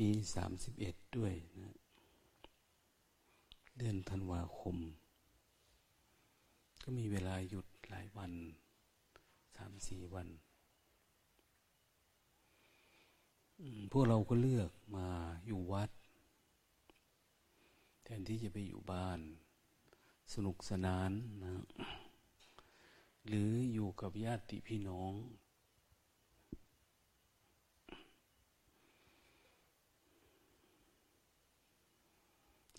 มีสามสิบเอ็ดด้วยนะเดือนธันวาคม ก็มีเวลาหยุดหลายวันสามสี่วันพวกเราก็เลือกมาอยู่วัด แทนที่จะไปอยู่บ้าน สนุกสนานนะ หรืออยู่กับญาติพี่น้อง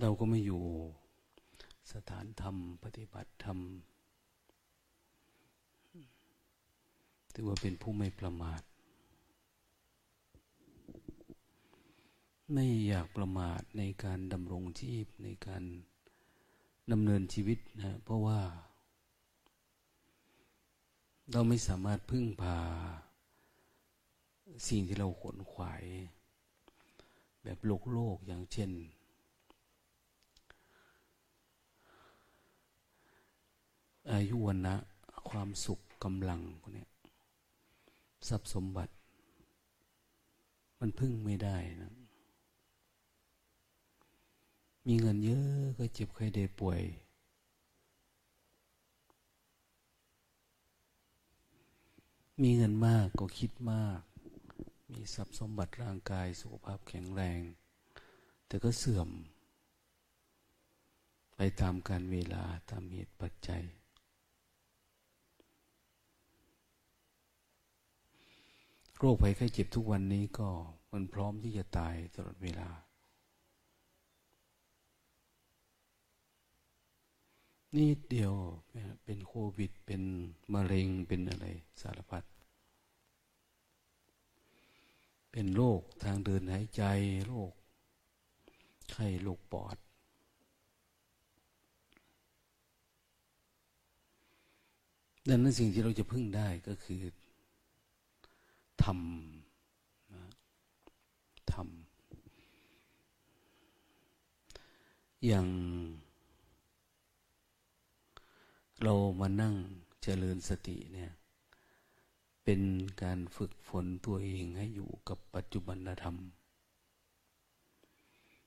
เราก็ไม่อยู่ สถานธรรม ปฏิบัติธรรมถือว่าเป็นผู้ไม่ประมาท ไม่อยากประมาทในการดำรงชีพในการดำเนินชีวิตนะ เพราะว่า เราไม่สามารถพึ่งพา สิ่งที่เราขนขวาย แบบโลกโลกอย่างเช่น อายุวันนะ ความสุขกำลังพวกนี้ทรัพย์สมบัติ มันพึ่งไม่ได้นะ มีเงินเยอะก็เจ็บใครได้ป่วย มีเงินมากก็คิดมาก มีทรัพย์สมบัติร่างกายสุขภาพแข็งแรง แต่ก็เสื่อม ไปตามการเวลาตามเหตุปัจจัย โรคภัยไข้เจ็บทุกวันนี้ก็มันพร้อมที่จะตายตลอดเวลา นี่เดียวเป็นโควิด เป็นมะเร็งเป็นอะไรสารพัด เป็นโรคทางเดินหายใจโรคไข้โรคปอด ดังนั้นสิ่งที่เราจะพึ่งได้ก็คือ ทำนะทำอย่างเรามานั่งเจริญสติเนี่ย เป็นการฝึกฝนตัวเองให้อยู่กับปัจจุบันธรรม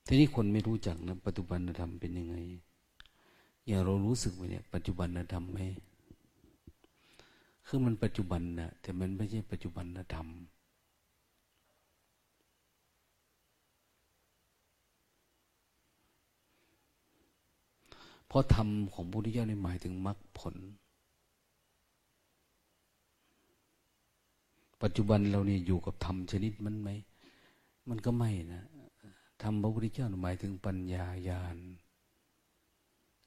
ทีนี้คนไม่รู้จักนะปัจจุบันธรรมเป็นยังไง อย่างเรารู้สึกไหมเนี่ย ปัจจุบันธรรมไหม คือมันปัจจุบันนะแต่มันไม่ใช่ปัจจุบันธรรมเพราะธรรมของพุทธเจ้าในหมายถึงมรรคผล ปัจจุบันเราเนี่ยอยู่กับธรรมชนิดมันไหม มันก็ไม่นะธรรมพระพุทธเจ้าหมายถึงปัญญาญาณ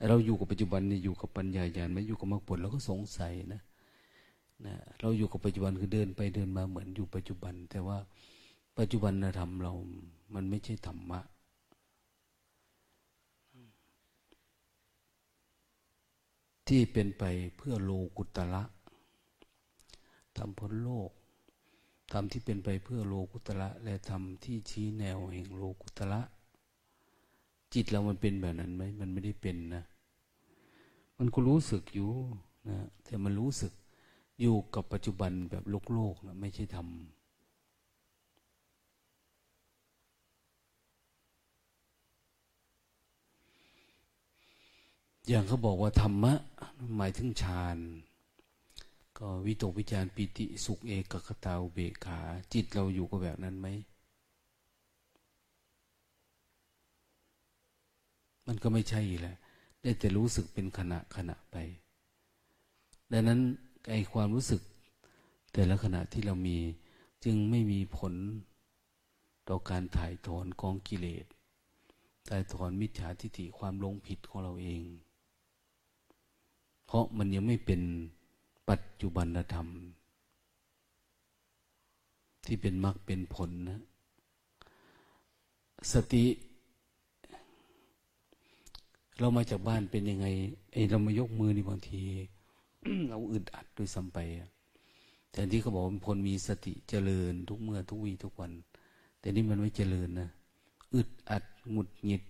เราอยู่กับปัจจุบันเนี่ยอยู่กับปัญญาญาณไม่อยู่กับมรรคผลเราก็สงสัยนะ นะเราอยู่กับปัจจุบันคือเดินไปเดินมาเหมือนอยู่ปัจจุบัน แต่ว่าปัจจุบันธรรมเรา มันไม่ใช่ธรรมะที่เป็นไปเพื่อโลกุตละทำพ้นโลกทำที่เป็นไปเพื่อโลกุตละและทำที่ชี้แนวแห่งโลกุตละจิตเรามันเป็นแบบนั้นไหมมันไม่ได้เป็นนะ มันก็รู้สึกอยู่นะแต่มันรู้สึก อยู่กับปัจจุบันแบบโลกโลกนะไม่ใช่ทำอย่างเขาบอกว่าธรรมะ หมายถึงฌานก็วิตกวิจารปิติสุขเอกกตาเบขา จิตเราอยู่กับแบบนั้นไหม มันก็ไม่ใช่แหละได้แต่รู้สึกเป็นขณะขณะไป ดังนั้น ไอความรู้สึก แต่ละขณะที่เรามีจึงไม่มีผลต่อการถ่ายถอนกองกิเลสถ่ายถอนมิจฉาทิฏฐิความลงผิดของเราเอง เพราะมันยังไม่เป็นปัจจุบันธรรม ที่เป็นมรรคเป็นผลนะ สติ เรามาจากบ้านเป็นยังไงไอเรามายกมือในบางที เราอึดอัดด้วยซ้ำไปแต่ที่เขาบอกว่าคนมีสติเจริญทุกเมื่อทุกวีทุกวัน แต่นี่มันไม่เจริญนะอึดอัดหงุดหงิด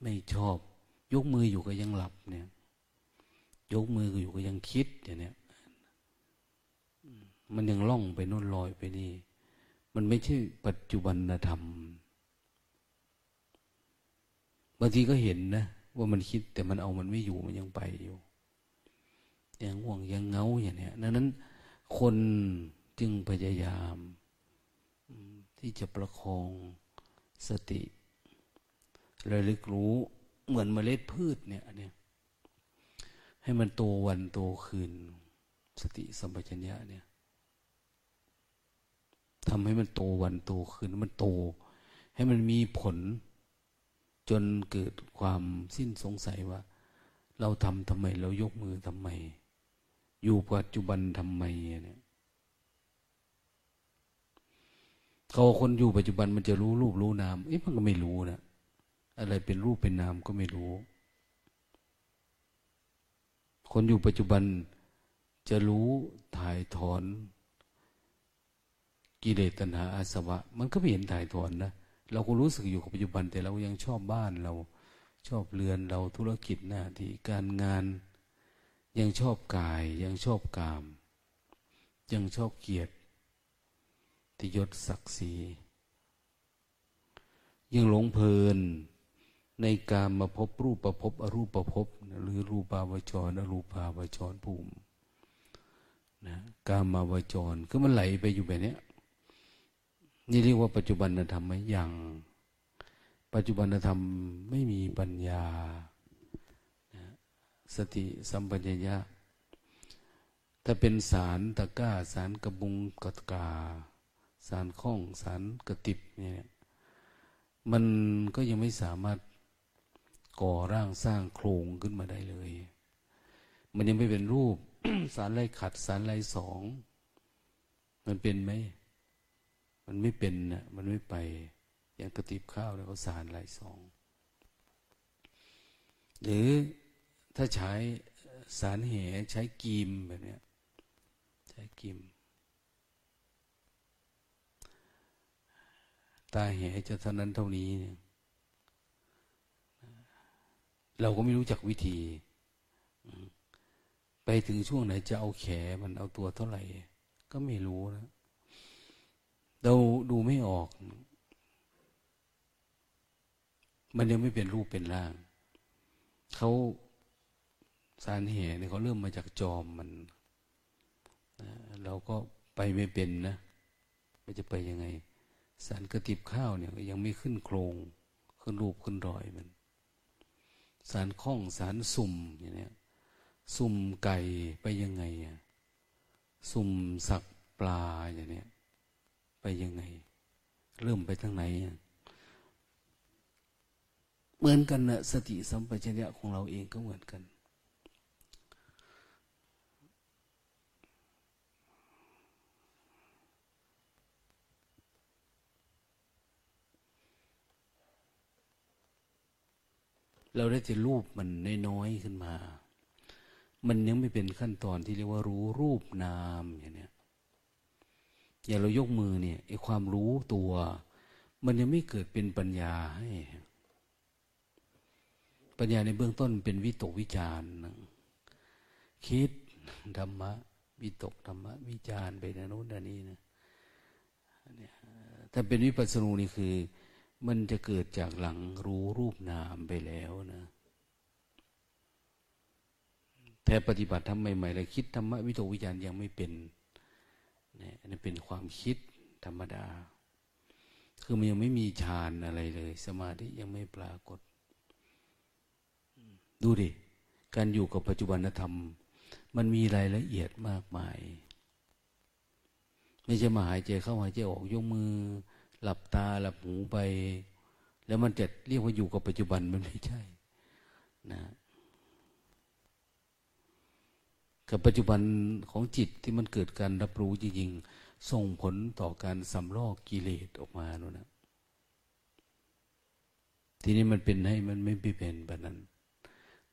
ไม่ชอบ ยกมืออยู่ก็ยังหลับเนี่ย ยกมืออยู่ก็ยังคิดอย่างเนี้ยมันยังล่องไปโน่นลอยไปนี่ มันไม่ใช่ปัจจุบันธรรม บางทีก็เห็นนะ ว่ามันคิดแต่มันเอามันไม่อยู่มันยังไปอยู่ ยังห่วงยังเงาอย่างเนี้ยดังนั้น คนจึงพยายามที่จะประคองสติระลึกรู้เหมือนเมล็ดพืชเนี่ยเนี่ย ให้มันโตวันโตคืน สติสัมปชัญญะเนี่ยทำให้มันโตวันโตคืนมันโต ให้มันมีผล จนเกิดความสิ้นสงสัยว่า เราทำทำไม เรายกมือทำไม อยู่ปัจจุบันทำไมเนี่ยเขาคนอยู่ปัจจุบันมันจะรู้รูปรู้นามเอ๊ะมันก็ไม่รู้นะอะไรเป็นรูปเป็นนามก็ไม่รู้ คนอยู่ปัจจุบันจะรู้ถ่ายถอน กิเลสตัณหาอาสวะ มันก็ไม่เห็นถ่ายถอนนะเราก็รู้สึกอยู่กับปัจจุบัน แต่เรายังชอบบ้านเราชอบเรือนเราธุรกิจหน้าที่การงาน ยังชอบกาย ยังชอบกาม ยังชอบเกียรติที่ยศศักดิ์ศรียังหลงเพลินในการมาพบรูปประพบอรูปประพบหรือรูปาวจร อรูปาวจรภูมินะการมาวจรคือมันไหลไปอยู่แบบนี้นี่เรียกว่าปัจจุบันธรรมไหมยังปัจจุบันธรรมไม่มีปัญญา สติสัมปชัญญะ ถ้าเป็นสารตะก้า สารกระบุงกตกา สารข้อง สารกระติบเนี่ยมันก็ยังไม่สามารถก่อร่างสร้างโครงขึ้นมาได้เลย มันยังไม่เป็นรูป สารไรขัด สารไรสอง มันเป็นไหม มันไม่เป็นนะมันไม่ไปอย่างกระติบข้าวแล้วก็สารไรสอง หรือ ถ้าใช้สารแหใช้กีมแบบนี้ใช้กีม ตาแหจะเท่านั้นเท่านี้เนี่ยเราก็ไม่รู้จักวิธี ไปถึงช่วงไหนจะเอาแขมันเอาตัวเท่าไหร่ ก็ไม่รู้นะเราดูไม่ออก มันยังไม่เป็นรูปเป็นร่าง เขา สารเหเนี่ยเขาเริ่มมาจากจอมมันนะเราก็ไปไม่เป็นนะมันจะไปยังไง สารกระติบข้าวเนี่ยยังไม่ขึ้นโครงขึ้นรูปขึ้นรอยมัน สารข้องสารสุ่มอย่างนี้สุ่มไก่ไปยังไงอะสุ่มสักปลาอย่างนี้ไปยังไง เริ่มไปทางไหนเหมือนกันนะสติสัมปชัญญะของเราเองก็เหมือนกัน เราได้จะรูปมันน้อยๆขึ้นมา มันยังไม่เป็นขั้นตอนที่เรียกว่ารู้รูปนามอย่างนี้อย่างเรายกมือเนี่ยไอ้ความรู้ตัว มันยังไม่เกิดเป็นปัญญาให้ปัญญาในเบื้องต้นเป็นวิตกวิจารณ์คิดธรรมะวิตกธรรมะวิจารณ์ไปนะโน้นนี้นะถ้าเป็นวิปัสสนูนี่คือ มันจะเกิดจากหลังรู้รูปนามไปแล้วนะ แต่ปฏิบัติทำใหม่ๆเลยคิดธรรมะวิโตวิจารณ์ยังไม่เป็นนี่อันนี้เป็นความคิดธรรมดา คือมันยังไม่มีฌานอะไรเลย สมาธิยังไม่ปรากฏ ดูดิ การอยู่กับปัจจุบันธรรม มันมีรายละเอียดมากมาย ไม่ใช่มาหายใจเข้าหายใจออกยกมือ หลับตาหลับหูไป แล้วมันจะเรียกว่าอยู่กับปัจจุบันมันไม่ใช่นะกับปัจจุบันของจิตที่มันเกิดการรับรู้จริงๆส่งผลต่อการสำลอกกิเลสออกมาโน่นนะทีนี้มันเป็นให้มันไม่เป็นแบบนั้น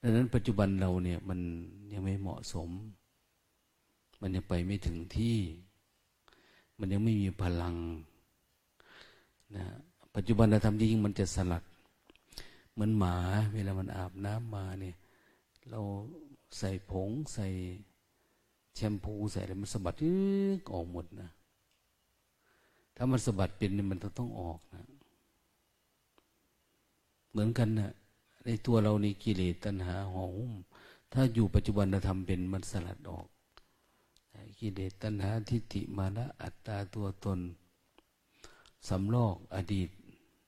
ดังนั้นปัจจุบันเราเนี่ยมันยังไม่เหมาะสม มันยังไปไม่ถึงที่ มันยังไม่มีพลัง นะปัจจุบันเราทำจริงมันจะสลัด เหมือนหมา เวลามันอาบน้ำมาเนี่ย เราใส่ผงใส่แชมพูใส่อะไรมันสะบัดออกหมดนะ ถ้ามันสะบัดเป็นมันต้องออกนะ เหมือนกันนะในตัวเราในกิเลสตัณหาห่อหุ้ม ถ้าอยู่ปัจจุบันธรรมเป็นมันสลัดออกกิเลสตัณหาทิฏฐิมานะอัตตาตัวตน สำลอกอดีต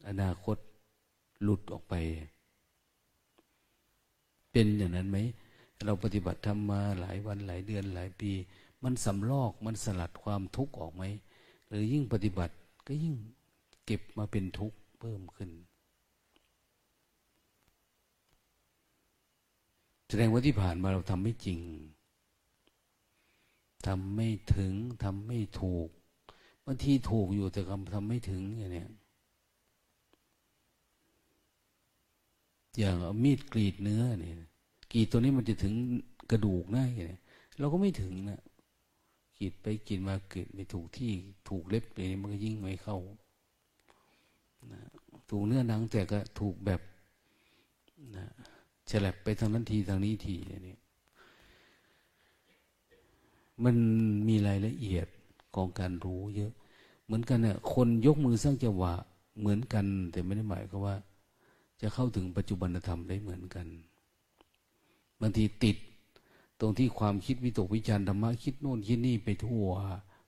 อนาคตหลุดออกไป เป็นอย่างนั้นไหม เราปฏิบัติทำมาหลายวันหลายเดือนหลายปี มันสำลอกมันสลัดความทุกข์ออกไหม หรือยิ่งปฏิบัติก็ยิ่งเก็บมาเป็นทุกข์เพิ่มขึ้น แสดงว่าที่ผ่านมาเราทำไม่จริงทำไม่ถึงทำไม่ถูก บางทีถูกอยู่แต่คำทำไม่ถึงอย่างเนี้ยอย่างเอามีดกรีดเนื้อเนี่ยกรีดตัวนี้มันจะถึงกระดูกนะอย่างเนี้ยเราก็ไม่ถึงนะกรีดไปกรีดมากรีดไม่ถูกที่ถูกเล็บเลยมันก็ยิ่งไม่เข้านะถูกเนื้อหนังแต่ก็ถูกแบบนะฉลับไปทางนั้นทีทางนี้ทีอย่างนี้มันมีรายละเอียด ของการรู้เยอะ เหมือนกันเนี่ยคนยกมือสร้างจังหวะเหมือนกัน แต่ไม่ได้หมายก็ว่า จะเข้าถึงปัจจุบันธรรมได้เหมือนกันบางทีติด ตรงที่ความคิดวิตกวิจารธรรมะคิดโน่นคิดนี่ไปทั่ว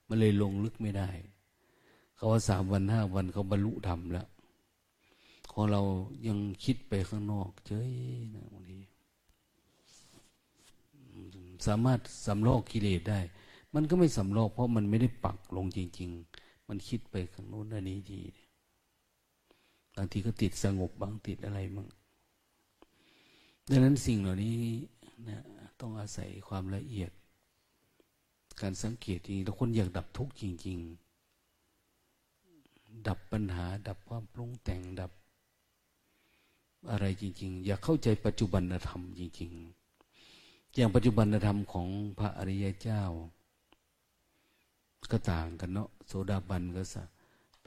มันเลยลงลึกไม่ได้เขาว่าสามวันห้าวันเขาบรรลุธรรมแล้วของเรายังคิดไปข้างนอกเจ้ยนะบางทีสามารถสำลอกกิเลสได้ มันก็ไม่สำลอกเพราะมันไม่ได้ปักลงจริง ๆ มันคิดไปข้างโน้นอันนี้ดีบางทีก็ติดสงบบางติดอะไรบ้างดังนั้นสิ่งเหล่านี้นะต้องอาศัยความละเอียด การสังเกตจริงแล้วคนอยากดับทุกข์จริง ๆ ดับปัญหา ดับความปรุงแต่งดับอะไรจริง ๆ อยากเข้าใจปัจจุบันธรรมจริง ๆ อย่างปัจจุบันธรรมของพระอริยเจ้า ก็ต่างกันเนาะโสดาบันก็สั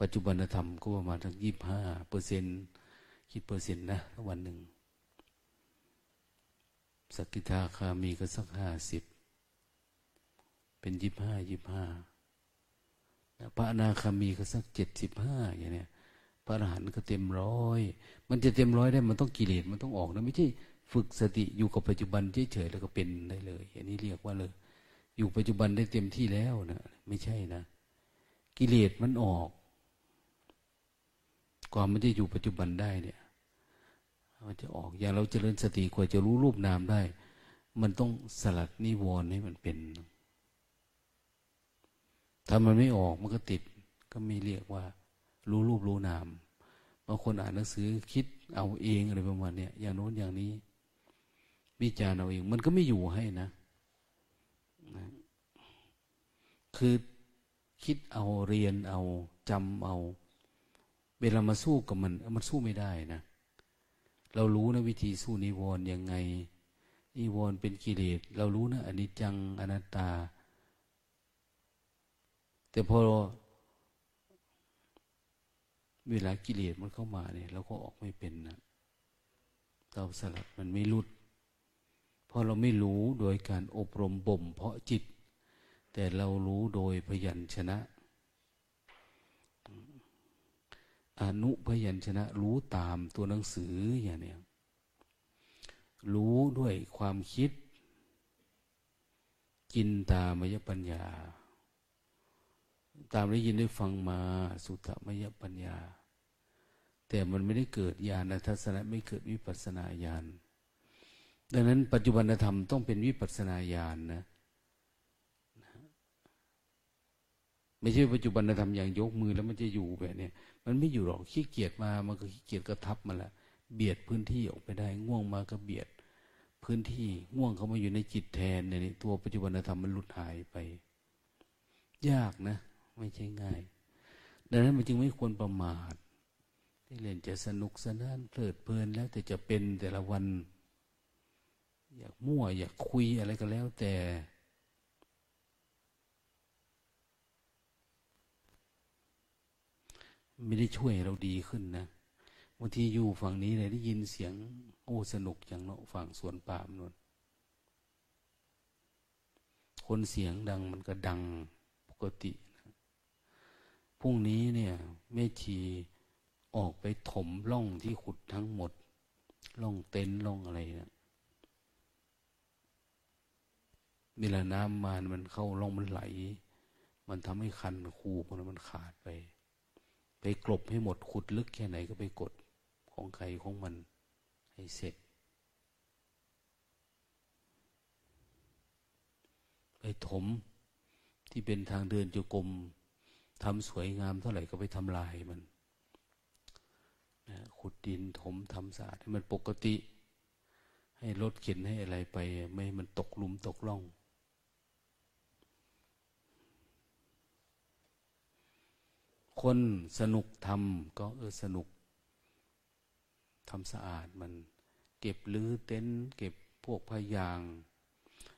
ปัจจุบันธรรมก็ประมาณทั้งยี่ห้าเปอร์เซ็นคิดเปอร์เซ็นต์นะวันหนึ่งสกิทาคามีก็สักห้าสิบเป็นยี่ห้ายี่ห้าพระอนาคามีก็สักเจ็ดสิบห้าอย่างเนี้ยพระอรหันต์ก็เต็มร้อยมันจะเต็มร้อยได้มันต้องกิเลสมันต้องออกนะไม่ใช่ฝึกสติอยู่กับปัจจุบันเฉยๆแล้วก็เป็นได้เลย อันนี้เรียกว่าเลย อยู่ปัจจุบันได้เต็มที่แล้วนะ ไม่ใช่นะ กิเลสมันออกก่อนมันจะอยู่ปัจจุบันได้เนี่ย มันจะออกอย่างเราเจริญสติกว่าจะรู้รูปนามได้ มันต้องสลัดนิวรณ์ให้มันเป็น ถ้ามันไม่ออกมันก็ติด ก็ไม่เรียกว่า รู้รูปรู้นามบางคนอ่านหนังสือคิดเอาเองอะไรประมาณเนี้ยอย่างโน้นอย่างนี้วิจารณ์เอาเอง มันก็ไม่อยู่ให้นะ คือคิดเอาเรียนเอาจำเอา เวลามาสู้กับมันมันสู้ไม่ได้นะ เรารู้นะวิธีสู้นิวรณ์ยังไง นิวรณ์เป็นกิเลสเรารู้นะอนิจจังอนัตตา แต่พอเวลากิเลสมันเข้ามาเนี่ยเราก็ออกไม่เป็นนะเราสลัดมันไม่รุดพราะเราไม่รู้โดยการอบรมบ่มเพราะจิต แต่เรารู้โดยพยัญชนะ อนุพยัญชนะ รู้ตามตัวหนังสืออย่างเนี้ยรู้ด้วยความคิด กินตามยปัญญา ตามได้ยินได้ฟังมาสุตมยปัญญา แต่มันไม่ได้เกิดญาณทัศนะไม่เกิดวิปัสนาญาณดังนั้นปัจจุบันธรรมต้องเป็นวิปัสนาญาณนนะ ไม่ใช่ปัจจุบันธรรมอย่างยกมือแล้วมันจะอยู่แบบนี้มันไม่อยู่หรอกขี้เกียจมามันก็ขี้เกียจก็ทับมาละเบียดพื้นที่ออกไปได้ ง่วงมาก็เบียด พื้นที่ง่วงเข้ามาอยู่ในจิตแทนในตัวปัจจุบันธรรมมันหลุดหายไป ยากนะ ไม่ใช่ง่าย ดังนั้นมันจึงไม่ควรประมาทที่เล่นจะสนุกสนานเพลิดเพลินแล้วแต่จะเป็นแต่ละวัน อยากมั่วอยากคุยอะไรก็แล้วแต่ ไม่ได้ช่วยเราดีขึ้นนะบางทีอยู่ฝั่งนี้เลยได้ยินเสียง โอ้สนุกอย่างเนาะฝั่งสวนป่ามนนคนเสียงดังมันก็ดังปกตินะพรุ่งนี้เนี่ยแม่ชีออกไปถมร่องที่ขุดทั้งหมดร่องเต็นร่องอะไรเนะเวลาน้ำมามันเข้าร่องมันไหล มันทำให้คันคูมันมันขาดไป ไปกลบให้หมดขุดลึกแค่ไหนก็ไปกดของใครของมันให้เสร็จ ไปถมที่เป็นทางเดินจุกรมทำสวยงามเท่าไหร่ก็ไปทำลายมันนะขุดดินถมทำสะอาดให้มันปกติ ให้รถเข็นให้อะไรไป ไม่ให้มันตกลุมตกล่อง คนสนุกทำก็เออสนุกทำสะอาดมัน เก็บลื้อเต็นท์เก็บพวกพยาง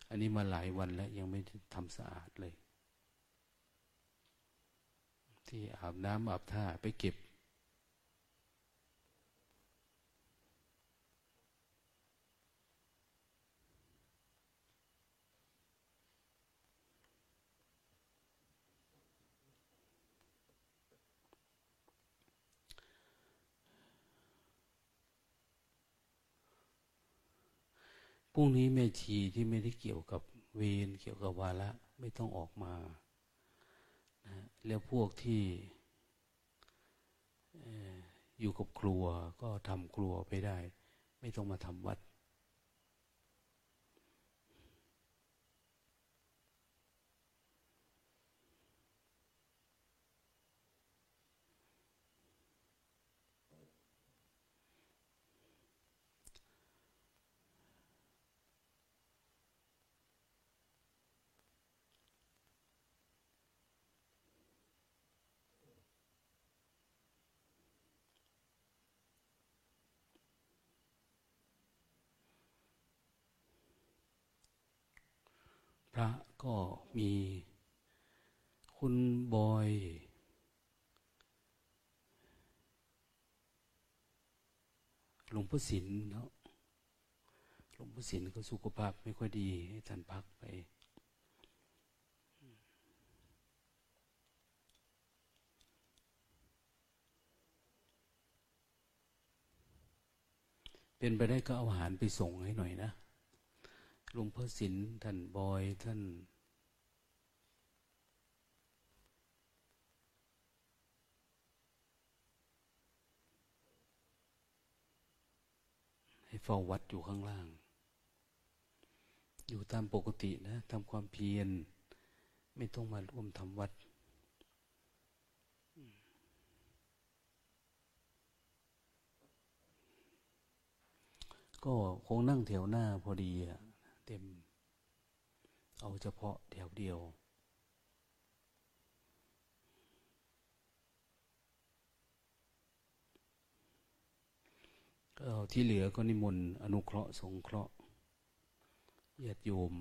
อันนี้มาหลายวันแล้วยังไม่ทำสะอาดเลย ที่อาบน้ำอาบท่าไปเก็บ พรุ่งนี้แม่ชีที่ไม่ได้เกี่ยวกับเวรเกี่ยวกับวาระไม่ต้องออกมานะแล้วพวกที่อยู่กับครัวก็ทำครัวไปได้ ไม่ต้องมาทำวัด พระก็มีคุณบอย หลวงพ่อศิลเนาะหลวงพ่อศิลก็สุขภาพไม่ค่อยดี ให้ท่านพักไปเป็นไปได้ก็เอาอาหารไปส่งให้หน่อยนะ หลวงพ่อศิลท่านบอยท่าน ให้เฝ้าวัดอยู่ข้างล่าง อยู่ตามปกตินะทำความเพียร ไม่ต้องมาร่วมทำวัดก็คงนั่งแถวหน้าพอดีอะ เต็ม เอาเฉพาะแถวเดียวก็ที่เหลือก็นิมนต์อนุเคราะห์สงเคราะห์ญาติโยม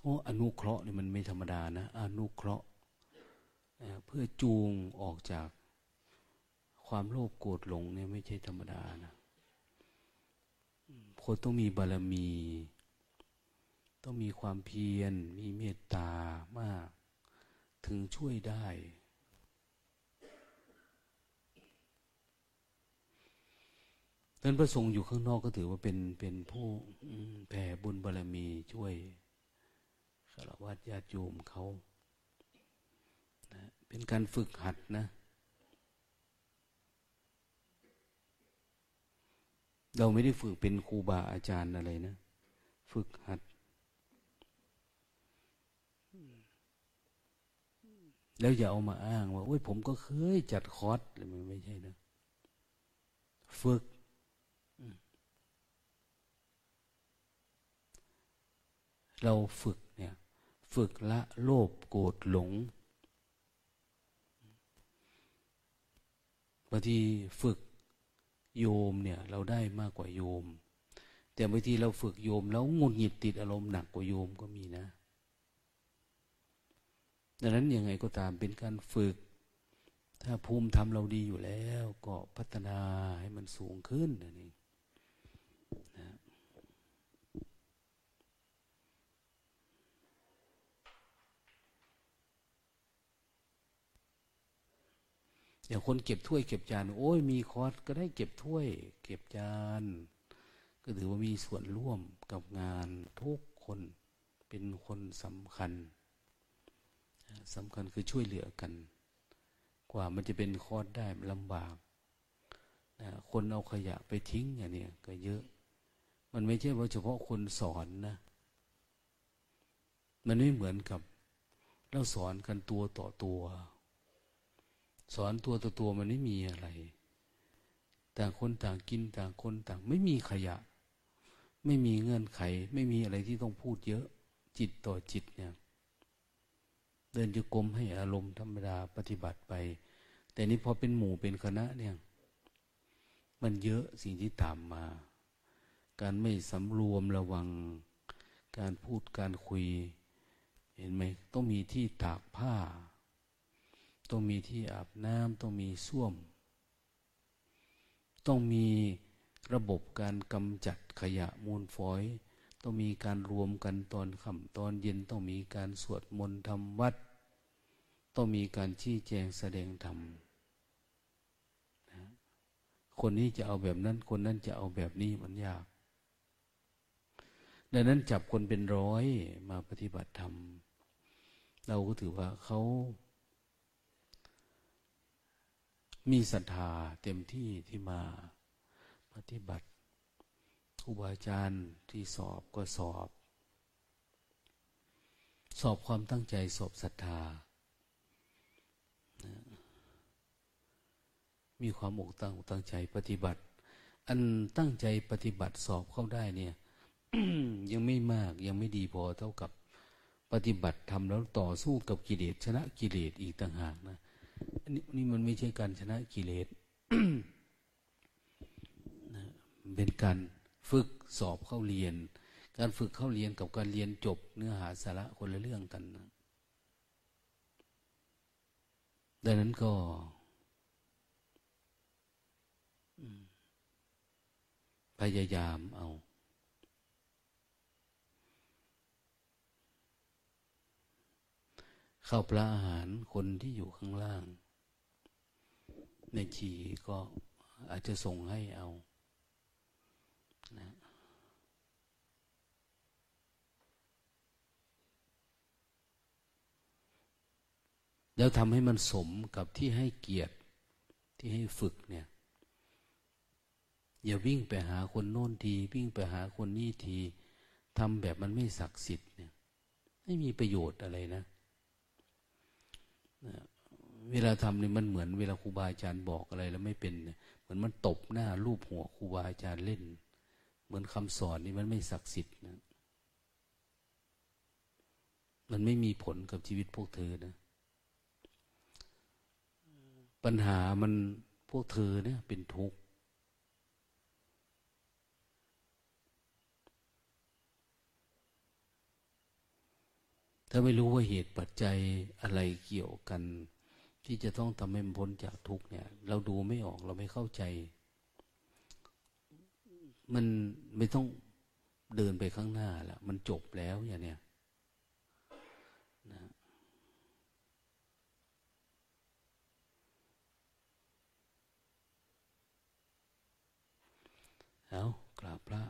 โอ้อนุเคราะห์นี่มันไม่ธรรมดานะ อนุเคราะห์เพื่อจูงออกจากความโลภโกรธหลงเนี่ยไม่ใช่ธรรมดานะ คนต้องมีบารมี ต้องมีความเพียร มีเมตตามาก ถึงช่วยได้ท่านพระสงฆ์อยู่ข้างนอกก็ถือว่าเป็นเป็นผู้แผ่บุญบารมีช่วยสารวัตรญาติโยมเขานะเป็นการฝึกหัดนะ เราไม่ได้ฝึกเป็นครูบาอาจารย์อะไรนะ ฝึกหัด แล้วอย่าเอามาอ้างว่าโอ้ยผมก็เคยจัดคอร์สอะไรมันไม่ใช่นะ ฝึก เราฝึกเนี่ย ฝึกละโลภโกรธหลงบางทีฝึก โยมเนี่ย เราได้มากกว่าโยม แต่บางทีเราฝึกโยม แล้วงุนหงิดติดอารมณ์หนักกว่าโยมก็มีนะ ดังนั้นยังไงก็ตามเป็นการฝึก ถ้าภูมิธรรมเราดีอยู่แล้ว ก็พัฒนาให้มันสูงขึ้นนั่นเอง อย่างคนเก็บถ้วยเก็บจาน โอ้ยมีคอร์สก็ได้เก็บถ้วย เก็บจาน ก็ถือว่ามีส่วนร่วมกับงานทุกคนเป็นคนสำคัญสำคัญคือช่วยเหลือกัน กว่ามันจะเป็นคอร์สได้ลำบากคนเอาขยะไปทิ้งอย่างนี้ก็เยอะ มันไม่ใช่ว่าเฉพาะคนสอนนะ มันไม่เหมือนกับ เราสอนกันตัวต่อตัว สอนตัวต่อตัวมันไม่มีอะไร ต่างคนต่างกินต่างคนต่าง ไม่มีขยะ ไม่มีเงื่อนไข ไม่มีอะไรที่ต้องพูดเยอะ จิตต่อจิตเนี่ย เดินจะกลมให้อารมณ์ธรรมดาปฏิบัติไป แต่นี้พอเป็นหมู่เป็นคณะเนี่ย มันเยอะสิ่งที่ตามมา การไม่สำรวมระวัง การพูดการคุย เห็นไหมต้องมีที่ตากผ้า ต้องมีที่อาบน้ำต้องมีส้วม ต้องมีระบบการกำจัดขยะมูลฝอย ต้องมีการรวมกันตอนค่ำตอนเย็นต้องมีการสวดมนต์ทำวัด ต้องมีการชี้แจงแสดงธรรมคนนี้จะเอาแบบนั้น คนนั้นจะเอาแบบนี้มันยาก ดังนั้นจับคนเป็นร้อยมาปฏิบัติธรรม เราก็ถือว่าเขา มีศรัทธาเต็มที่ที่มาปฏิบัติครูบาอาจารย์ที่สอบก็สอบ สอบความตั้งใจสอบศรัทธา มีความอกตั้งตั้งใจปฏิบัติ อันตั้งใจปฏิบัติสอบเข้าได้เนี่ย ยังไม่มากยังไม่ดีพอเท่ากับปฏิบัติทำแล้วต่อสู้กับกิเลสชนะกิเลสอีกต่างหากนะ นนี้นี่มันไม่ใช่การชนะกิเลสนะเป็นการฝึกสอบเข้าเรียน การฝึกเข้าเรียนกับการเรียนจบเนื้อหาสาระคนละเรื่องกันนะดังนั้นก็พยายามเอา เข้าปลาอาหารคนที่อยู่ข้างล่าง ในชีก็อาจจะส่งให้เอานะแล้วทำให้มันสมกับที่ให้เกียรติที่ให้ฝึกเนี่ย อย่าวิ่งไปหาคนโน้นที วิ่งไปหาคนนี้ทีทำแบบมันไม่ศักดิ์สิทธิ์เนี่ย ไม่มีประโยชน์อะไรนะ เวลาทำนี่มันเหมือนเวลาครูบาอาจารย์บอกอะไรแล้วไม่เป็นเหมือนมันตบหน้ารูปหัวครูบาอาจารย์เล่น เหมือนคำสอนนี่มันไม่ศักดิ์สิทธิ์นะมันไม่มีผลกับชีวิตพวกเธอนะปัญหามันพวกเธอเนี่ย เป็นทุกข์ถ้าไม่รู้ว่าเหตุปัจจัยอะไรเกี่ยวกัน ที่จะต้องทำให้มันพ้นจากทุกเนี่ย เราดูไม่ออกเราไม่เข้าใจ มันไม่ต้องเดินไปข้างหน้าละมันจบแล้วอย่างเนี้ยนะเอากราบพระ